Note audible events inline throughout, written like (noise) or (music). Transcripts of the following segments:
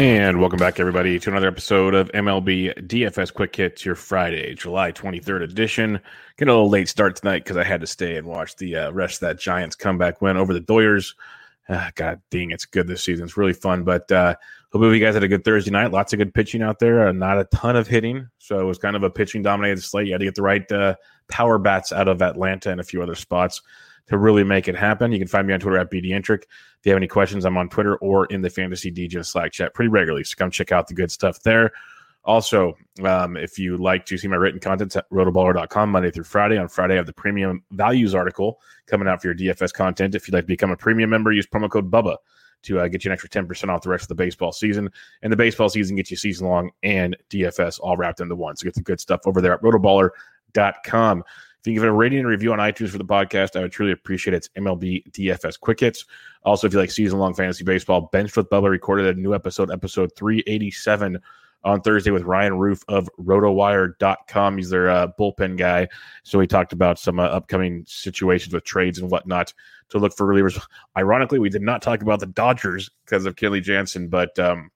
And welcome back, everybody, to another episode of MLB DFS Quick Hits, your Friday, July 23rd edition. Getting a little late start tonight because I had to stay and watch the uh, rest of that Giants comeback win over the Doyers. Uh, God dang, it's good this season. It's really fun. But uh, hopefully, you guys had a good Thursday night. Lots of good pitching out there. Uh, not a ton of hitting. So it was kind of a pitching dominated slate. You had to get the right uh, power bats out of Atlanta and a few other spots to really make it happen. You can find me on Twitter at BDintric. If you have any questions, I'm on Twitter or in the Fantasy DJ Slack chat pretty regularly. So come check out the good stuff there. Also, um, if you like to see my written content at rotoballer.com Monday through Friday. On Friday, I have the premium values article coming out for your DFS content. If you'd like to become a premium member, use promo code BUBBA to uh, get you an extra 10% off the rest of the baseball season. And the baseball season gets you season long and DFS all wrapped into one. So get the good stuff over there at rotoballer.com. If you give it a rating and review on iTunes for the podcast, I would truly appreciate it. It's MLB DFS Quick Hits. Also, if you like season long fantasy baseball, Bench with Bubba recorded a new episode, episode 387 on Thursday with Ryan Roof of rotowire.com. He's their uh, bullpen guy. So he talked about some uh, upcoming situations with trades and whatnot to look for relievers. Ironically, we did not talk about the Dodgers because of Kenley Jansen, but um,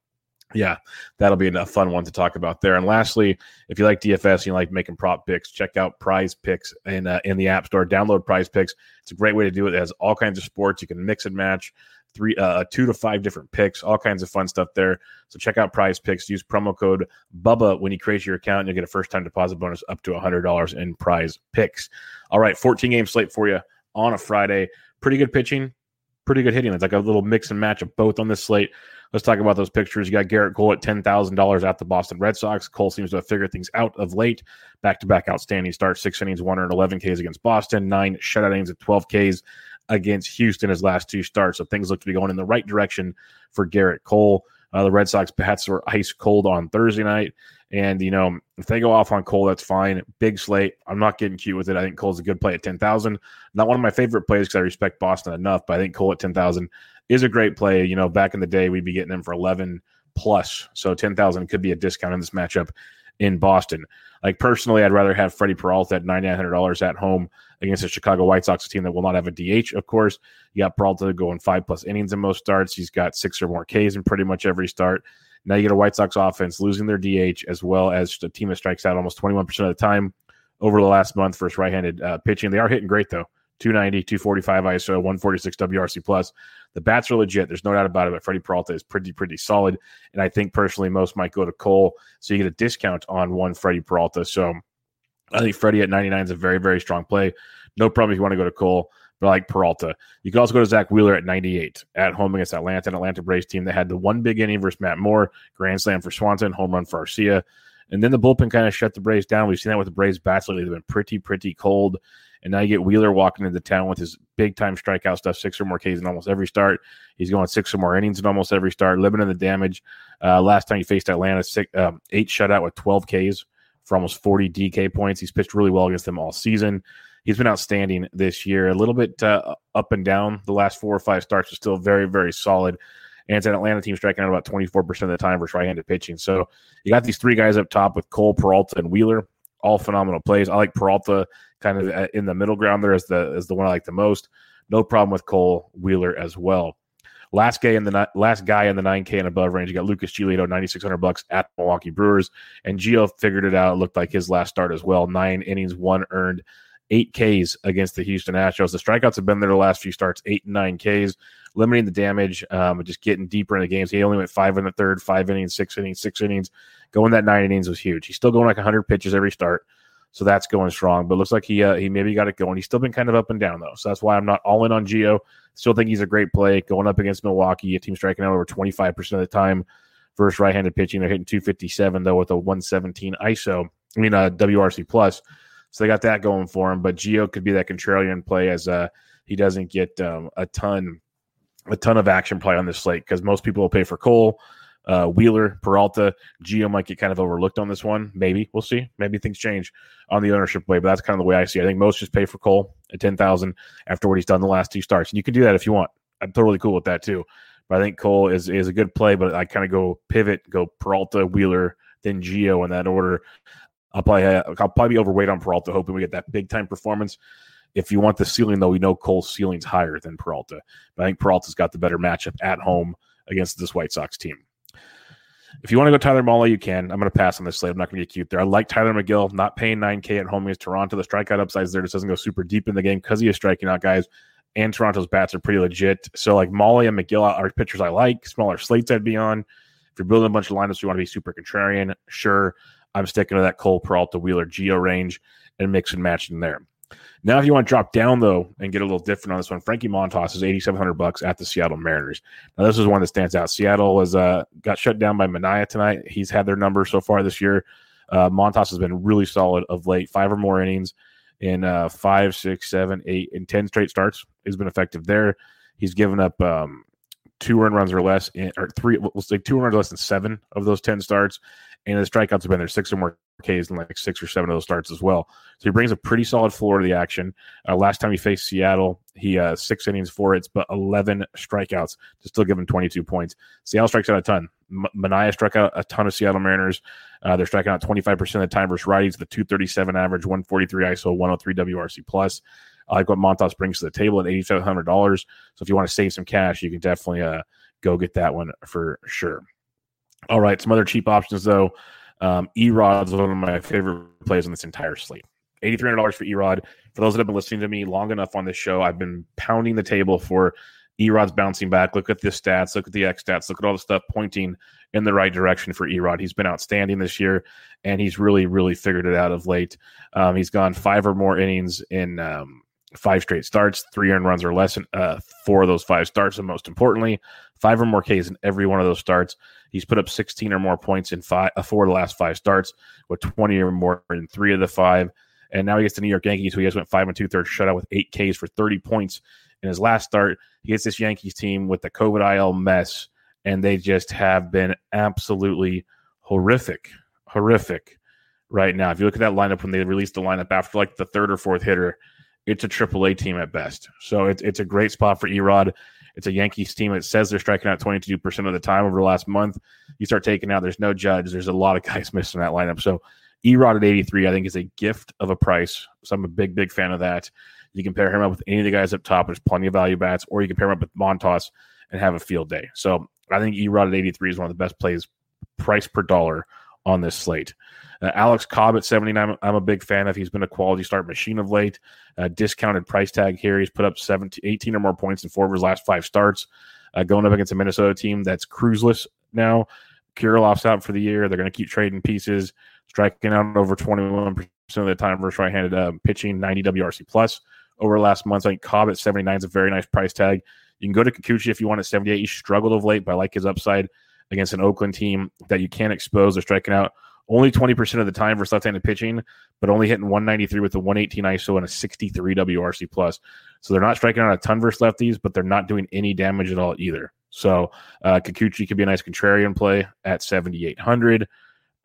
yeah, that'll be a fun one to talk about there. And lastly, if you like DFS and you like making prop picks, check out Prize Picks in uh, in the App Store. Download Prize Picks. It's a great way to do it. It has all kinds of sports. You can mix and match three, uh, two to five different picks, all kinds of fun stuff there. So check out Prize Picks. Use promo code Bubba when you create your account. And you'll get a first time deposit bonus up to hundred dollars in Prize Picks. All right, fourteen game slate for you on a Friday. Pretty good pitching, pretty good hitting. It's like a little mix and match of both on this slate. Let's talk about those pictures. You got Gerrit Cole at ten thousand dollars at the Boston Red Sox. Cole seems to have figured things out of late. Back to back outstanding start, six innings, one eleven Ks against Boston, nine shutout innings at twelve Ks against Houston his last two starts. So things look to be going in the right direction for Gerrit Cole. Uh, the Red Sox bats were ice cold on Thursday night. And, you know, if they go off on Cole, that's fine. Big slate. I'm not getting cute with it. I think Cole's a good play at 10,000. Not one of my favorite plays because I respect Boston enough, but I think Cole at 10,000 is a great play. You know, back in the day, we'd be getting him for 11 plus. So 10,000 could be a discount in this matchup in Boston. Like personally, I'd rather have Freddy Peralta at $9,900 at home against a Chicago White Sox team that will not have a DH, of course. You got Peralta going five plus innings in most starts. He's got six or more Ks in pretty much every start. Now you get a White Sox offense losing their DH as well as a team that strikes out almost 21% of the time over the last month versus right handed uh, pitching. They are hitting great, though. 290, 245 ISO, 146 WRC plus. The bats are legit. There's no doubt about it. But Freddy Peralta is pretty, pretty solid. And I think personally, most might go to Cole. So you get a discount on one Freddy Peralta. So I think Freddy at 99 is a very, very strong play. No problem if you want to go to Cole, like Peralta. You can also go to Zack Wheeler at 98 at home against Atlanta, an Atlanta Braves team that had the one big inning versus Matt Moore, grand slam for Swanson, home run for Arcia. And then the bullpen kind of shut the Braves down. We've seen that with the Braves bats lately. They've been pretty, pretty cold. And now you get Wheeler walking into town with his big time strikeout stuff, six or more Ks in almost every start. He's going six or more innings in almost every start, limiting the damage. Uh, last time he faced Atlanta, six, um, eight shutout with 12 Ks for almost 40 DK points. He's pitched really well against them all season. He's been outstanding this year. A little bit uh, up and down the last four or five starts, are still very, very solid. and it's an Atlanta team striking out about 24% of the time versus right-handed pitching. So you got these three guys up top with Cole, Peralta, and Wheeler, all phenomenal plays. I like Peralta kind of uh, in the middle ground there as the as the one I like the most. No problem with Cole Wheeler as well. Last guy in the last guy in the 9K and above range, you got Lucas Giolito, 9600 bucks at Milwaukee Brewers, and Gio figured it out. It looked like his last start as well. Nine innings, one earned, eight Ks against the Houston Astros. The strikeouts have been there the last few starts, eight and nine Ks, limiting the damage, um, just getting deeper in the games. He only went five in the third, five innings, six innings, six innings. Going that nine innings was huge. He's still going like 100 pitches every start. So that's going strong. But looks like he uh, he maybe got it going. He's still been kind of up and down though. So that's why I'm not all in on Gio. Still think he's a great play going up against Milwaukee, a team striking out over 25% of the time versus right-handed pitching. They're hitting 257 though with a 117 ISO. I mean uh, WRC plus. So they got that going for him. But Gio could be that contrarian play as uh, he doesn't get um, a ton a ton of action play on this slate because most people will pay for Cole uh, Wheeler, Peralta, Gio might get kind of overlooked on this one. Maybe we'll see. Maybe things change on the ownership way, but that's kind of the way I see. it. I think most just pay for Cole at ten thousand after what he's done the last two starts, and you can do that if you want. I'm totally cool with that too. But I think Cole is is a good play, but I kind of go pivot, go Peralta, Wheeler, then Gio in that order. I'll probably uh, I'll probably be overweight on Peralta, hoping we get that big time performance. If you want the ceiling, though, we know Cole's ceiling's higher than Peralta. But I think Peralta's got the better matchup at home against this White Sox team. If you want to go Tyler Mahle, you can. I'm going to pass on this slate. I'm not going to get cute there. I like Tylor Megill, not paying 9K at home against Toronto. The strikeout upsides there just doesn't go super deep in the game because he is striking out guys. And Toronto's bats are pretty legit. So, like Mahle and Megill are pitchers I like. Smaller slates I'd be on. If you're building a bunch of lineups, you want to be super contrarian. Sure, I'm sticking to that Cole Peralta Wheeler Gio range and mix and matching there. Now, if you want to drop down though and get a little different on this one, Frankie Montas is eighty seven hundred bucks at the Seattle Mariners. Now, this is one that stands out. Seattle was uh, got shut down by Manaea tonight. He's had their number so far this year. Uh, Montas has been really solid of late. Five or more innings in uh, five, six, seven, eight, and ten straight starts. He's been effective there. He's given up um, two earned runs or less, in, or three, we'll say two runs less than seven of those ten starts, and the strikeouts have been there six or more Ks in like six or seven of those starts as well. So he brings a pretty solid floor to the action. Uh, last time he faced Seattle, he uh, six innings, four hits, but 11 strikeouts to still give him 22 points. Seattle strikes out a ton. M- Manaea struck out a ton of Seattle Mariners. Uh, they're striking out 25% of the time versus righties, the 237 average, 143 ISO, 103 WRC plus. I like what Montas brings to the table at $8,700. So if you want to save some cash, you can definitely uh, go get that one for sure. All right, some other cheap options though. Um, Erod's one of my favorite plays on this entire slate. $8,300 for Erod. For those that have been listening to me long enough on this show, I've been pounding the table for Erod's bouncing back. Look at the stats, look at the X stats, look at all the stuff pointing in the right direction for Erod. He's been outstanding this year, and he's really, really figured it out of late. Um, he's gone five or more innings in um, five straight starts, three earned runs or less in uh, four of those five starts, and most importantly, five or more Ks in every one of those starts. He's put up 16 or more points in five, uh, four of the last five starts, with 20 or more in three of the five. And now he gets the New York Yankees, who he has went five and two thirds shutout with eight Ks for 30 points in his last start. He gets this Yankees team with the COVID IL mess, and they just have been absolutely horrific, horrific right now. If you look at that lineup when they released the lineup after like the third or fourth hitter, it's a triple A team at best. So it's it's a great spot for Erod. It's a Yankees team that says they're striking out 22% of the time over the last month. You start taking out, there's no judge. There's a lot of guys (laughs) missing that lineup. So Erod at 83, I think, is a gift of a price. So I'm a big, big fan of that. You can pair him up with any of the guys up top. There's plenty of value bats, or you can pair him up with Montas and have a field day. So I think Erod at 83 is one of the best plays, price per dollar on this slate. Uh, Alex Cobb at 79, I'm a big fan of. He's been a quality start machine of late. Uh, discounted price tag here. He's put up 17, 18 or more points in four of his last five starts. Uh, going up against a Minnesota team that's cruiseless now. Kirilloff's out for the year. They're going to keep trading pieces, striking out over 21% of the time versus right-handed uh, pitching, 90 WRC plus over last month. I think Cobb at 79 is a very nice price tag. You can go to Kikuchi if you want at 78. He struggled of late, but I like his upside against an Oakland team that you can't expose. They're striking out only 20% of the time versus left-handed pitching, but only hitting 193 with a 118 ISO and a 63 WRC plus. So they're not striking out a ton versus lefties, but they're not doing any damage at all either. So uh, Kikuchi could be a nice contrarian play at 7,800.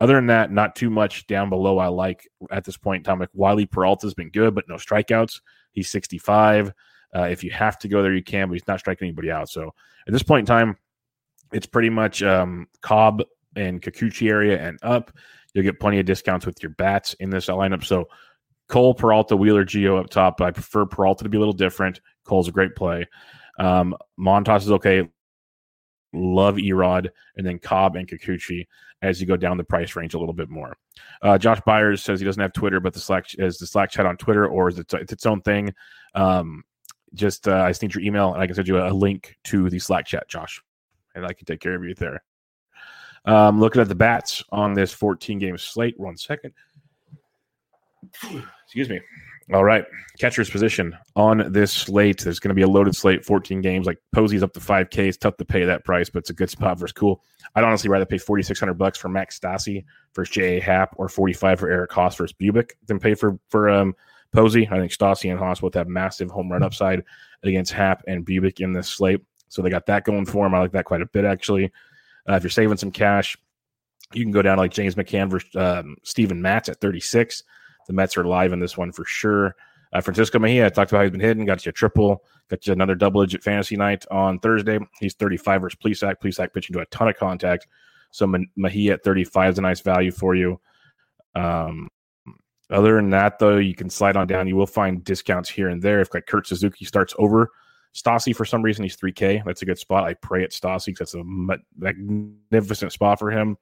Other than that, not too much down below. I like at this point in time. Wily Peralta's been good, but no strikeouts. He's 65. Uh, if you have to go there, you can, but he's not striking anybody out. So at this point in time, it's pretty much um, Cobb and Kikuchi area and up. You'll get plenty of discounts with your bats in this lineup. So Cole, Peralta, Wheeler, Gio up top. I prefer Peralta to be a little different. Cole's a great play. Um, Montas is okay. Love Erod, and then Cobb and Kikuchi as you go down the price range a little bit more. Uh, Josh Byers says he doesn't have Twitter, but the Slack is the Slack chat on Twitter, or is it it's its own thing? Um, just uh, I just need your email, and I can send you a link to the Slack chat, Josh, and I can take care of you there. Um, looking at the bats on this 14 game slate. One second. (clears throat) Excuse me. All right. Catcher's position on this slate. There's going to be a loaded slate, 14 games. Like Posey's up to 5K. It's tough to pay that price, but it's a good spot versus Kuhl. I'd honestly rather pay 4600 bucks for Max Stassi versus J.A. Happ or 45 for Eric Haase versus Bubic than pay for, for um, Posey. I think Stassi and Haase both have massive home run upside against Happ and Bubic in this slate. So they got that going for them. I like that quite a bit, actually. Uh, if you're saving some cash, you can go down like James McCann versus um, Steven Matz at 36. The Mets are live in this one for sure. Uh, Francisco Mejia, I talked about how he's been hitting, got you a triple, got you another double digit fantasy night on Thursday. He's 35 versus Plesac. Plesac pitching to a ton of contact. So Mejia at 35 is a nice value for you. Um, other than that, though, you can slide on down. You will find discounts here and there. If like Kurt Suzuki starts over Stassi for some reason, he's 3K. That's a good spot. I pray at Stassi because that's a magnificent spot for him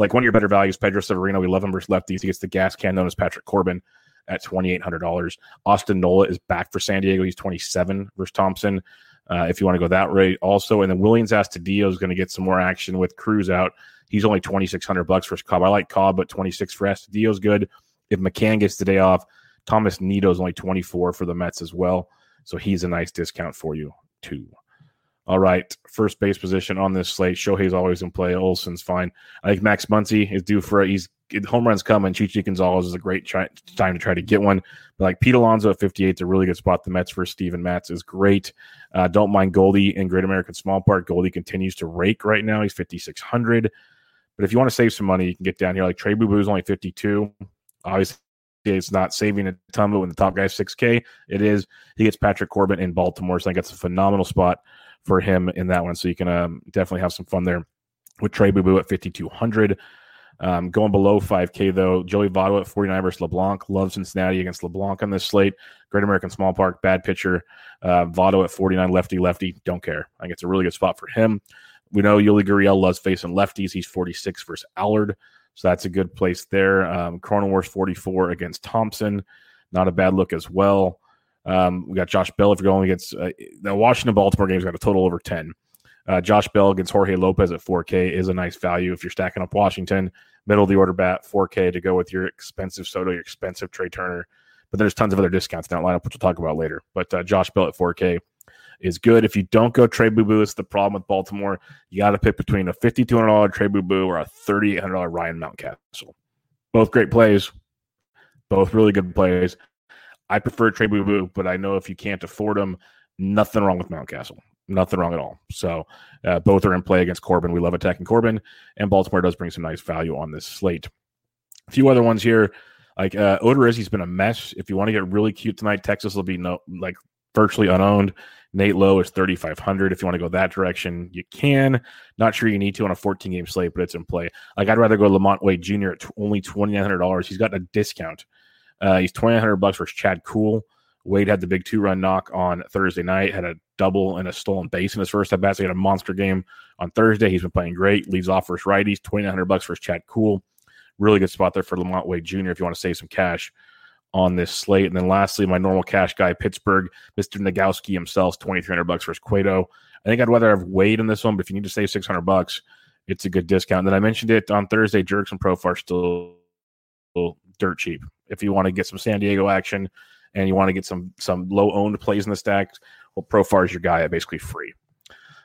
like one of your better values, Pedro Severino. We love him versus lefties. He gets the gas can known as Patrick Corbin at twenty eight hundred dollars. Austin Nola is back for San Diego. He's twenty seven versus Thompson. Uh, if you want to go that rate, also, and then Willians Astudillo is going to get some more action with Cruz out. He's only twenty six hundred bucks for Cobb. I like Cobb, but twenty six for Astudillo is good. If McCann gets the day off, Thomas Nido is only twenty four for the Mets as well, so he's a nice discount for you too. All right, first base position on this slate. Shohei's always in play. Olson's fine. I think Max Muncy is due for a, he's home runs coming. Chichi Gonzalez is a great try, time to try to get one. But like Pete Alonso at 58 is a really good spot. The Mets for Steven Matz is great. Uh, don't mind Goldie in Great American Small Park. Goldie continues to rake right now. He's 5,600. But if you want to save some money, you can get down here. Like Trey Boo Boo is only 52. Obviously, it's not saving a ton, but when the top guy's 6K, it is. He gets Patrick Corbin in Baltimore. So I think that's a phenomenal spot for him in that one. So you can um, definitely have some fun there with Trey Boo Boo at 5,200. Um, going below 5K, though, Joey Votto at 49 versus LeBlanc. Love Cincinnati against LeBlanc on this slate. Great American Small Park, bad pitcher. Uh, Votto at 49, lefty, lefty. Don't care. I think it's a really good spot for him. We know Yuli Gurriel loves facing lefties. He's 46 versus Allard. So that's a good place there. Um, Cronenworth 44 against Thompson. Not a bad look as well. Um, we got Josh Bell if you're going against uh, the Washington Baltimore game's got a total over 10. Uh, Josh Bell against Jorge Lopez at 4K is a nice value if you're stacking up Washington. Middle of the order bat, 4K to go with your expensive Soto, your expensive Trea Turner. But there's tons of other discounts in that lineup, which we'll talk about later. But uh, Josh Bell at 4K is good. If you don't go Trey Boo Boo, it's the problem with Baltimore. You got to pick between a $5,200 Trey Boo Boo or a $3,800 Ryan Mountcastle. Both great plays, both really good plays. I prefer Trey Boo Boo, but I know if you can't afford them, nothing wrong with Mountcastle. Nothing wrong at all. So uh, both are in play against Corbin. We love attacking Corbin, and Baltimore does bring some nice value on this slate. A few other ones here, like uh, Odorizzi's been a mess. If you want to get really cute tonight, Texas will be no like virtually unowned. Nate Lowe is 3,500. If you want to go that direction, you can. Not sure you need to on a 14 game slate, but it's in play. Like, I'd rather go LaMonte Wade Jr. at t- only $2,900. He's got a discount uh, he's twenty nine hundred bucks versus Chad Kuhl. Wade had the big two run knock on Thursday night, had a double and a stolen base in his first at bat. So he had a monster game on Thursday. He's been playing great. Leads off versus righties. Twenty nine hundred bucks versus Chad Kuhl. Really good spot there for LaMonte Wade Jr. If you want to save some cash on this slate. And then lastly, my normal cash guy, Pittsburgh, Mr. Nogowski himself, twenty three hundred bucks versus Cueto. I think I'd rather have Wade in this one, but if you need to save six hundred bucks, it's a good discount. And then I mentioned it on Thursday. Jurickson Profar still dirt cheap if you want to get some San Diego action and you want to get some some low owned plays in the stack, well, Profar is your guy at basically free.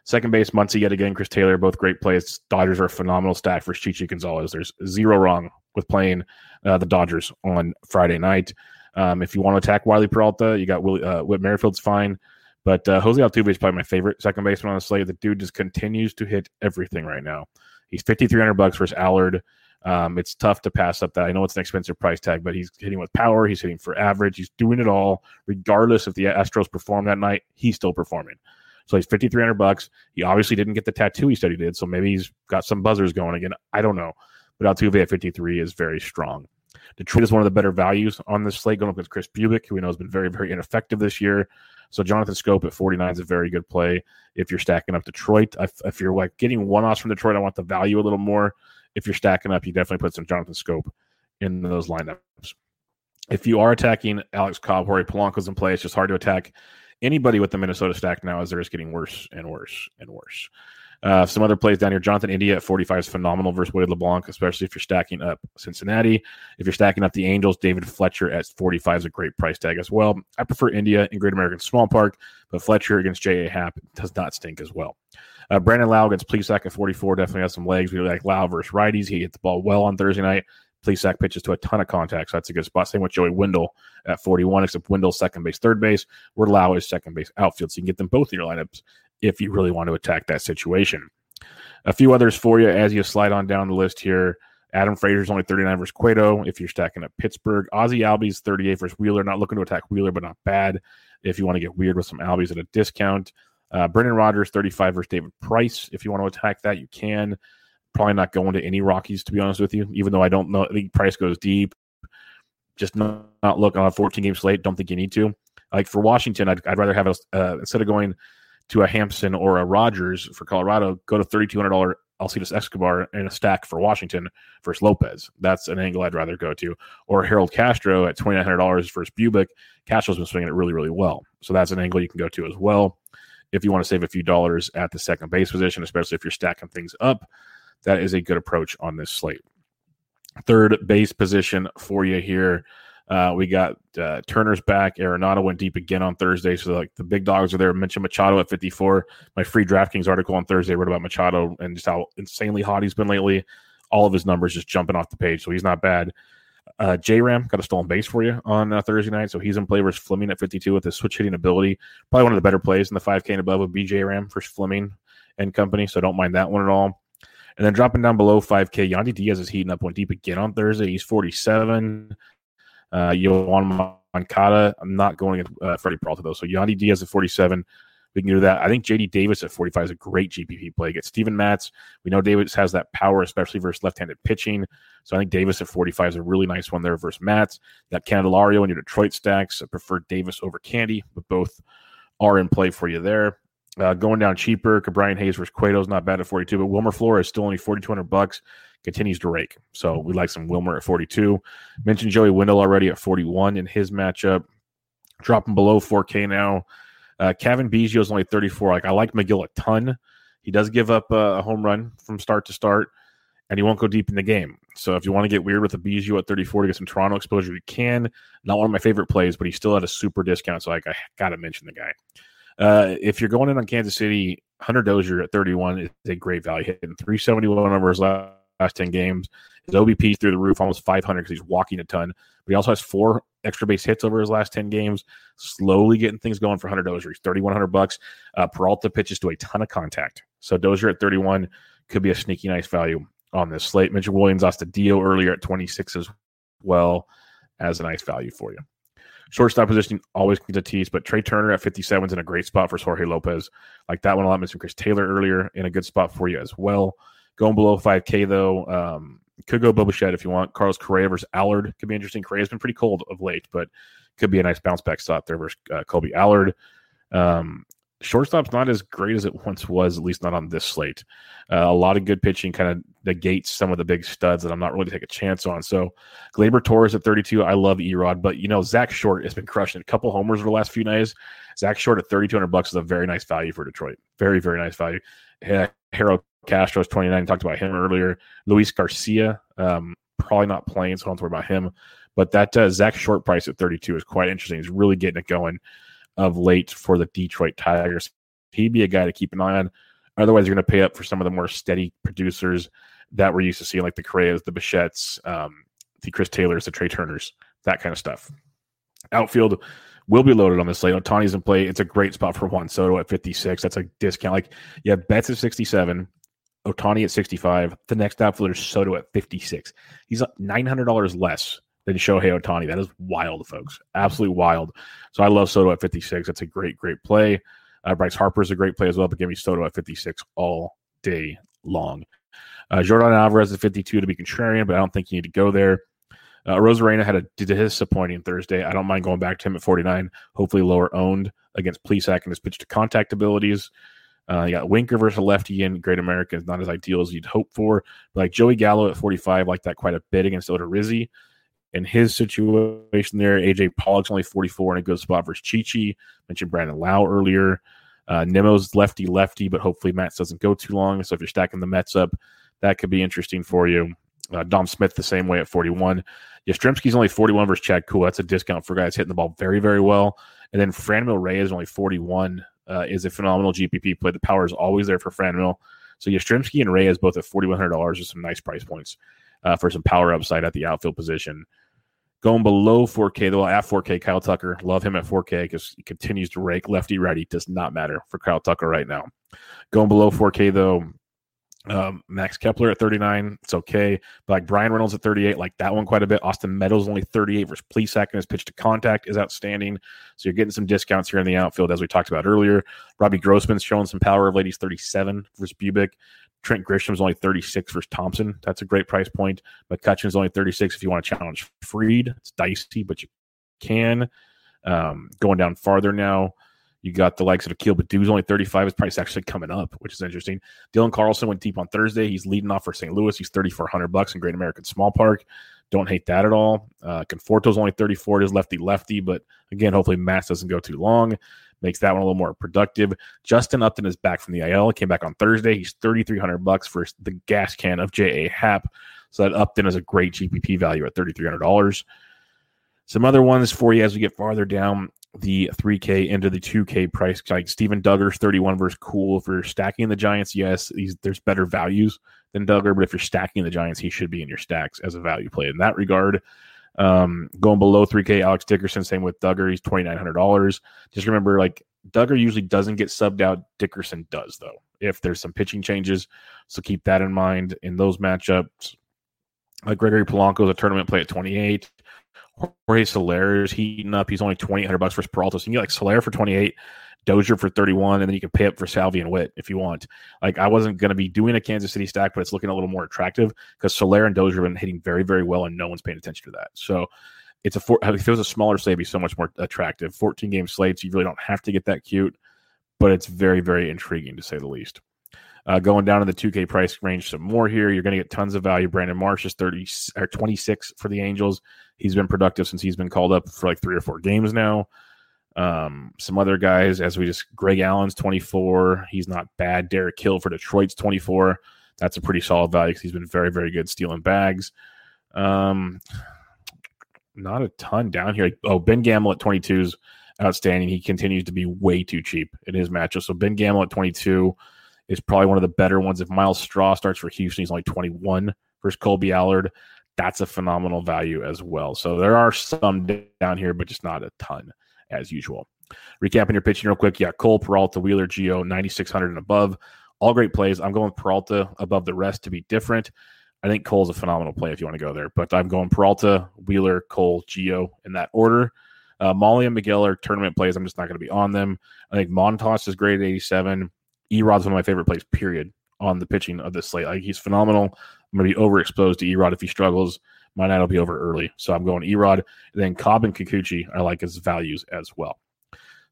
Second base, Muncy yet again, Chris Taylor, both great plays. Dodgers are a phenomenal stack for Chichi Gonzalez. There's zero wrong with playing uh, the Dodgers on Friday night. Um, if you want to attack Wily Peralta, you got Willie, uh, Whit Merrifield's fine. But uh, Jose Altuve is probably my favorite second baseman on the slate. The dude just continues to hit everything right now. He's 5,300 bucks versus Allard. Um, it's tough to pass up that. I know it's an expensive price tag, but he's hitting with power. He's hitting for average. He's doing it all, regardless if the Astros perform that night. He's still performing. So he's 5,300 bucks. He obviously didn't get the tattoo he said he did. So maybe he's got some buzzers going again. I don't know. But Altuve at 53 is very strong. Detroit is one of the better values on this slate going up with Kris Bubic, who we know has been very, very ineffective this year. So Jonathan Schoop at 49 is a very good play if you're stacking up Detroit. If, if you're like getting one offs from Detroit, I want the value a little more. If you're stacking up, you definitely put some Jonathan Schoop in those lineups. If you are attacking Alex Cobb, Jorge Polanco's in play, it's just hard to attack anybody with the Minnesota stack now as they're just getting worse and worse and worse. Uh, some other plays down here. Jonathan India at 45 is phenomenal versus Wade LeBlanc, especially if you're stacking up Cincinnati. If you're stacking up the Angels, David Fletcher at 45 is a great price tag as well. I prefer India in Great American Small Park, but Fletcher against J.A. Happ does not stink as well. Uh, Brandon Lowe against Plesac at 44 definitely has some legs. We like Lowe versus righties. He hit the ball well on Thursday night. Plesac pitches to a ton of contact, so that's a good spot. Same with Joey Wendle at 41, except Wendle's second base, third base, where Lowe is second base, outfield. So you can get them both in your lineups if you really want to attack that situation. A few others for you as you slide on down the list here. Adam Frazier's only 39 versus Cueto if you're stacking up Pittsburgh. Ozzie Albies 38 versus Wheeler. Not looking to attack Wheeler, but not bad if you want to get weird with some Albies at a discount. Uh, Brendan Rodgers 35 versus David Price. If you want to attack that, you can. Probably not going to any Rockies, to be honest with you, even though I don't know. I think Price goes deep. Just not, not look on a 14 game slate. Don't think you need to. Like for Washington, I'd, I'd rather have a, uh, instead of going to a Hampson or a Rodgers for Colorado, go to $3,200 Alcides Escobar in a stack for Washington versus Lopez. That's an angle I'd rather go to. Or Harold Castro at $2,900 versus Bubic. Castro's been swinging it really, really well. So that's an angle you can go to as well. If you want to save a few dollars at the second base position, especially if you're stacking things up, that is a good approach on this slate. Third base position for you here. Uh, we got uh, Turner's back. Arenado went deep again on Thursday. So, like, the big dogs are there. Mentioned Machado at 54. My free DraftKings article on Thursday wrote about Machado and just how insanely hot he's been lately. All of his numbers just jumping off the page. So, he's not bad. Uh, J Ram got a stolen base for you on uh, Thursday night. So, he's in play versus Fleming at 52 with his switch hitting ability. Probably one of the better plays in the 5K and above would be J Ram versus Fleming and company. So, don't mind that one at all. And then dropping down below 5K, Yandy Diaz is heating up, one deep again on Thursday. He's 47. Uh, Yoan Moncada, I'm not going at uh, Freddy Peralta though. So Yandy Diaz at 47. We can do that. I think JD Davis at 45 is a great GPP play. Get Steven Matz. We know Davis has that power, especially versus left-handed pitching. So I think Davis at 45 is a really nice one there versus Matz. That Candelario in your Detroit stacks. I prefer Davis over Candy, but both are in play for you there. Uh, going down cheaper, Brian Hayes versus Cueto is not bad at 42, but Wilmer Flores is still only 4,200 bucks continues to rake. So we like some Wilmer at 42. Mentioned Joey Wendle already at 41 in his matchup. Dropping below 4K now. Uh, Cavan Biggio is only 34. Like I like Megill a ton. He does give up a home run from start to start, and he won't go deep in the game. So if you want to get weird with a Biggio at 34 to get some Toronto exposure, you can. Not one of my favorite plays, but he's still at a super discount. So like I got to mention the guy. Uh, if you're going in on Kansas City, Hunter Dozier at 31 is a great value, hitting 371 over his last last 10 games. His OBP through the roof, almost 500 because he's walking a ton. But he also has four extra base hits over his last 10 games. Slowly getting things going for Hunter Dozier. He's 3,100 bucks. Uh, Peralta pitches to a ton of contact. So Dozier at 31 could be a sneaky nice value on this slate. Mitchell Willians Astudillo earlier at 26 as well as a nice value for you. Shortstop position always gets a tease, but Trea Turner at 57 is in a great spot for Jorge Lopez. Like that one a lot. Missing Chris Taylor earlier in a good spot for you as well. Going below 5K, though, um, could go Bo Bichette if you want. Carlos Correa versus Allard could be interesting. Correa's been pretty cold of late, but could be a nice bounce back spot there versus uh, Kolby Allard. Um, shortstop's not as great as it once was, at least not on this slate. Uh, a lot of good pitching kind of negates some of the big studs that I'm not really take a chance on. So Gleyber Torres at 32, I love Erod, but you know Zack Short has been crushing a couple homers over the last few nights. Zack Short at 3,200 bucks is a very nice value for Detroit. Very very nice value. Harold Castro's 29. Talked about him earlier. Luis Garcia, um, probably not playing, so don't worry about him. But that uh, Zack Short price at 32 is quite interesting. He's really getting it going of late for the Detroit Tigers. He'd be a guy to keep an eye on. Otherwise, you're going to pay up for some of the more steady producers that we're used to seeing, like the Correas, the Bichettes, um, the Chris Taylors, the Trea Turners, that kind of stuff. Outfield will be loaded on this slate. Ohtani's in play. It's a great spot for Juan Soto at 56. That's a discount. Like you have Betts at 67, Ohtani at 65. The next outfielder is Soto at 56. He's $900 less than Shohei Ohtani. That is wild, folks. Absolutely wild. So I love Soto at 56. That's a great, great play. Uh, Bryce Harper is a great play as well, but give me Soto at 56 all day long. Uh, Yordan Alvarez at 52 to be contrarian, but I don't think you need to go there. Uh, Arozarena had a disappointing Thursday. I don't mind going back to him at 49, hopefully lower owned against Plesac and his pitch to contact abilities. Uh, you got Winker versus lefty in Great America is not as ideal as you'd hope for. But like Joey Gallo at 45, like that quite a bit against Odorizzi. In his situation there, AJ Pollock's only 44 in a good spot versus Chichi. Mentioned Brandon Lowe earlier. Uh, Nimmo's lefty lefty, but hopefully Matz doesn't go too long. So if you're stacking the Mets up, that could be interesting for you. Uh, Dom Smith the same way at 41. Yastrzemski's only 41 versus Chad Kuhl. That's a discount for guys hitting the ball very, very well. And then Franmil Reyes only 41. Uh, is a phenomenal GPP play. The power is always there for Franmil. So Yastrzemski and Reyes both at $4,100 are some nice price points uh, for some power upside at the outfield position. Going below 4K, though, at 4K, Kyle Tucker. Love him at 4K because he continues to rake lefty righty. Does not matter for Kyle Tucker right now. Going below 4K, though, um, Max Kepler at 39, it's okay. But like Bryan Reynolds at 38, like that one quite a bit. Austin Meadows only 38 versus Plesac, and his pitch to contact is outstanding. So you're getting some discounts here in the outfield, as we talked about earlier. Robbie Grossman's showing some power of ladies 37 versus Bubic. Trent Grisham's only 36 versus Thompson. That's a great price point. McCutchen's only 36 if you want to challenge Fried. It's dicey, but you can. Um, going down farther now. You got the likes of Akil Baddoo's only 35. His price actually coming up, which is interesting. Dylan Carlson went deep on Thursday. He's leading off for St. Louis. He's 3,400 bucks in Great American Small Park. Don't hate that at all. Uh, Conforto's only 34. It is lefty lefty, but again, hopefully Matz doesn't go too long. Makes that one a little more productive. Justin Upton is back from the IL. Came back on Thursday. He's 3,300 bucks for the gas can of J.A. Happ. So that Upton is a great GPP value at $3,300. Some other ones for you as we get farther down the 3K into the 2K price. Like Steven Duggar's 31 versus Kuhl. If you're stacking the Giants, yes, there's better values than Duggar, but if you're stacking the Giants, he should be in your stacks as a value play in that regard. Um, going below 3K, Alex Dickerson, same with Duggar. He's $2,900. Just remember, like, Duggar usually doesn't get subbed out. Dickerson does, though, if there's some pitching changes. So keep that in mind in those matchups. Like Gregory Polanco is a tournament play at 28. Jorge Soler is heating up. He's only twenty eight hundred bucks for Peralta. So you can get like Soler for twenty eight, Dozier for thirty one, and then you can pay up for Salvi and Witt if you want. Like I wasn't going to be doing a Kansas City stack, but it's looking a little more attractive because Soler and Dozier have been hitting very very well, and no one's paying attention to that. So it's a four, if it was a smaller slate, it'd be so much more attractive. Fourteen game slates, you really don't have to get that cute, but it's very very intriguing to say the least. Uh, going down in the 2K price range some more here. You're going to get tons of value. Brandon Marsh is 30 or 26 for the Angels. He's been productive since he's been called up for like three or four games now. Um, some other guys, as we just Greg Allen's 24. He's not bad. Derek Hill for Detroit's 24. That's a pretty solid value because he's been very, very good stealing bags. Um, not a ton down here. Oh, Ben Gamel at 22 is outstanding. He continues to be way too cheap in his matchup. So Ben Gamel at 22 is probably one of the better ones. If Myles Straw starts for Houston, he's only 21 versus Kolby Allard. That's a phenomenal value as well. So there are some down here, but just not a ton as usual. Recapping your pitching real quick. Yeah, Cole, Peralta, Wheeler, Gio, 9,600 and above. All great plays. I'm going Peralta above the rest to be different. I think Cole's a phenomenal play if you want to go there, but I'm going Peralta, Wheeler, Cole, Gio in that order. Uh, Mahle and Megill are tournament plays. I'm just not going to be on them. I think Montas is great at 87. Erod's one of my favorite plays, period, on the pitching of this slate. Like he's phenomenal. I'm going to be overexposed to Erod if he struggles. My night will be over early. So I'm going Erod. Then Cobb and Kikuchi, I like his values as well.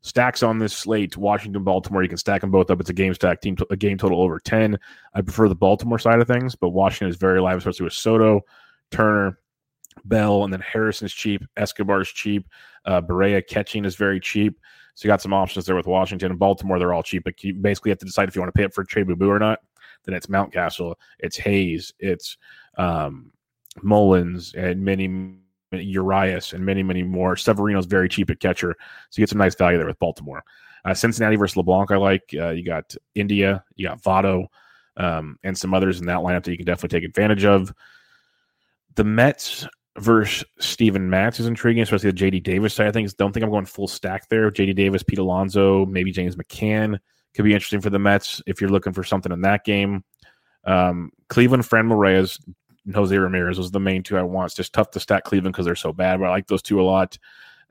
Stacks on this slate, Washington, Baltimore. You can stack them both up. It's a game stack team, a game total over 10. I prefer the Baltimore side of things, but Washington is very live, especially with Soto, Turner, Bell, and then Harrison's cheap. Escobar's cheap. Uh, Barrera catching is very cheap. So you got some options there with Washington and Baltimore. They're all cheap, but you basically have to decide if you want to pay up for Trey Boo or not. Then it's Mountcastle, it's Hayes, it's um, Mullins, and many Urias, and many, many more. Severino's very cheap at catcher, so you get some nice value there with Baltimore. Uh, Cincinnati versus LeBlanc, I like. Uh, you got India, you got Votto, um, and some others in that lineup that you can definitely take advantage of. The Mets versus Steven Matz is intriguing, especially the JD Davis side of things. Don't think I'm going full stack there. JD Davis, Pete Alonso, maybe James McCann could be interesting for the Mets if you're looking for something in that game. Um, Cleveland, Franmil Reyes, Jose Ramirez was the main two I want. It's just tough to stack Cleveland because they're so bad, but I like those two a lot.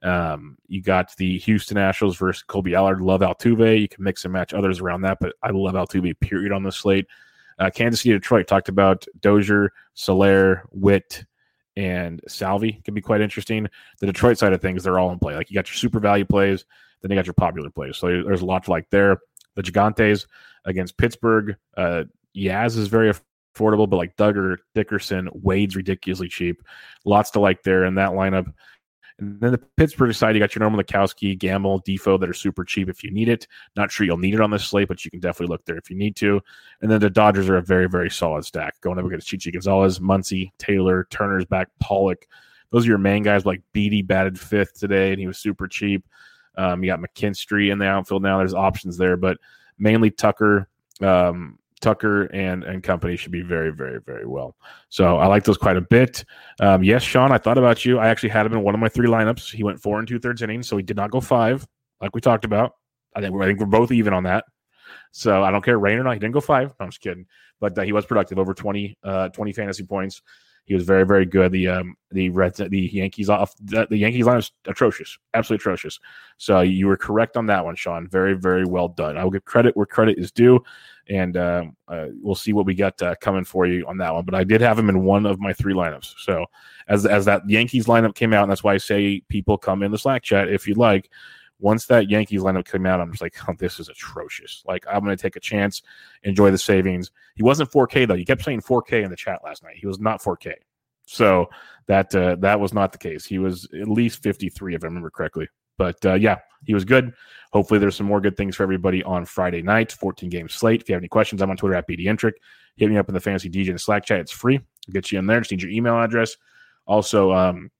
Um, you got the Houston Nationals versus Kolby Allard. Love Altuve. You can mix and match others around that, but I love Altuve. Period on the slate. Uh, Kansas City, Detroit. Talked about Dozier, Soler, Witt, and Salvi. Can be quite interesting. The Detroit side of things, they're all in play. Like you got your super value plays, then you got your popular plays. So there's a lot to like there. The Gigantes against Pittsburgh. Uh, Yaz is very affordable, but like Duggar, Dickerson, Wade's ridiculously cheap. Lots to like there in that lineup. And then the Pittsburgh side, you got your normal Lekowski, Gamel, Defoe that are super cheap if you need it. Not sure you'll need it on this slate, but you can definitely look there if you need to. And then the Dodgers are a very, very solid stack. Going up against Chichi Gonzalez, Muncy, Taylor, Turner's back, Pollock. Those are your main guys. Like Beaty batted fifth today, and he was super cheap. Um, you got McKinstry in the outfield now. There's options there, but mainly Tucker, um, Tucker and and company should be very, very, very well. So I like those quite a bit. Um, yes, Sean, I thought about you. I actually had him in one of my three lineups. He went four and two thirds innings, so he did not go five, like we talked about. I think we're, I think we're both even on that. So I don't care rain or not. He didn't go five. No, I'm just kidding. But uh, he was productive, over 20, uh, 20 fantasy points. He was very, very good. The um, the Reds, the Yankees off the, the Yankees line was atrocious, absolutely atrocious. So you were correct on that one, Sean. Very, very well done. I will give credit where credit is due, and uh, uh, we'll see what we got uh, coming for you on that one. But I did have him in one of my three lineups. So as as that Yankees lineup came out, and that's why I say people come in the Slack chat if you'd like once that Yankees lineup came out, I'm just like, oh, this is atrocious. Like, I'm going to take a chance, enjoy the savings. He wasn't 4K though. You kept saying 4K in the chat last night. He was not 4K, so that uh, that was not the case. He was at least 53, if I remember correctly. But uh, yeah, he was good. Hopefully, there's some more good things for everybody on Friday night. 14 game slate. If you have any questions, I'm on Twitter at BDentric. Hit me up in the Fantasy DJ and Slack chat. It's free. I'll get you in there. Just need your email address. Also, um,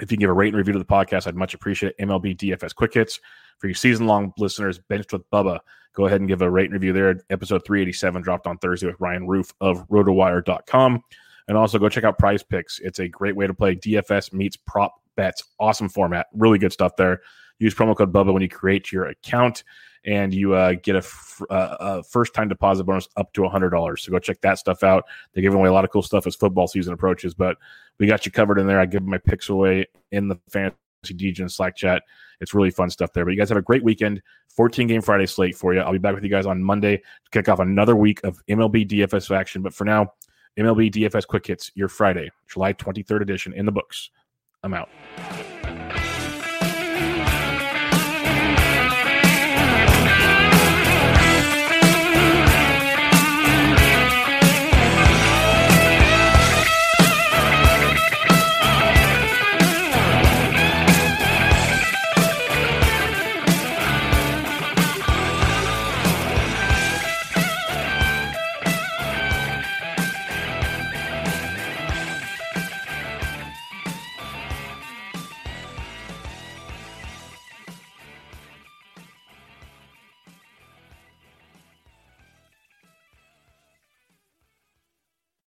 if you can give a rate and review to the podcast, I'd much appreciate it. MLB DFS Quick Hits. For your season long listeners, Benched with Bubba, go ahead and give a rate and review there. Episode 387 dropped on Thursday with Ryan Roof of rotowire.com. And also go check out Prize Picks. It's a great way to play DFS meets prop bets. Awesome format. Really good stuff there. Use promo code Bubba when you create your account and you uh, get a, f- uh, a first time deposit bonus up to $100. So go check that stuff out. They're giving away a lot of cool stuff as football season approaches, but we got you covered in there. I give my picks away in the fantasy DJ Slack chat. It's really fun stuff there. But you guys have a great weekend. 14 game Friday slate for you. I'll be back with you guys on Monday to kick off another week of MLB DFS action. But for now, MLB DFS Quick Hits, your Friday, July 23rd edition in the books. I'm out.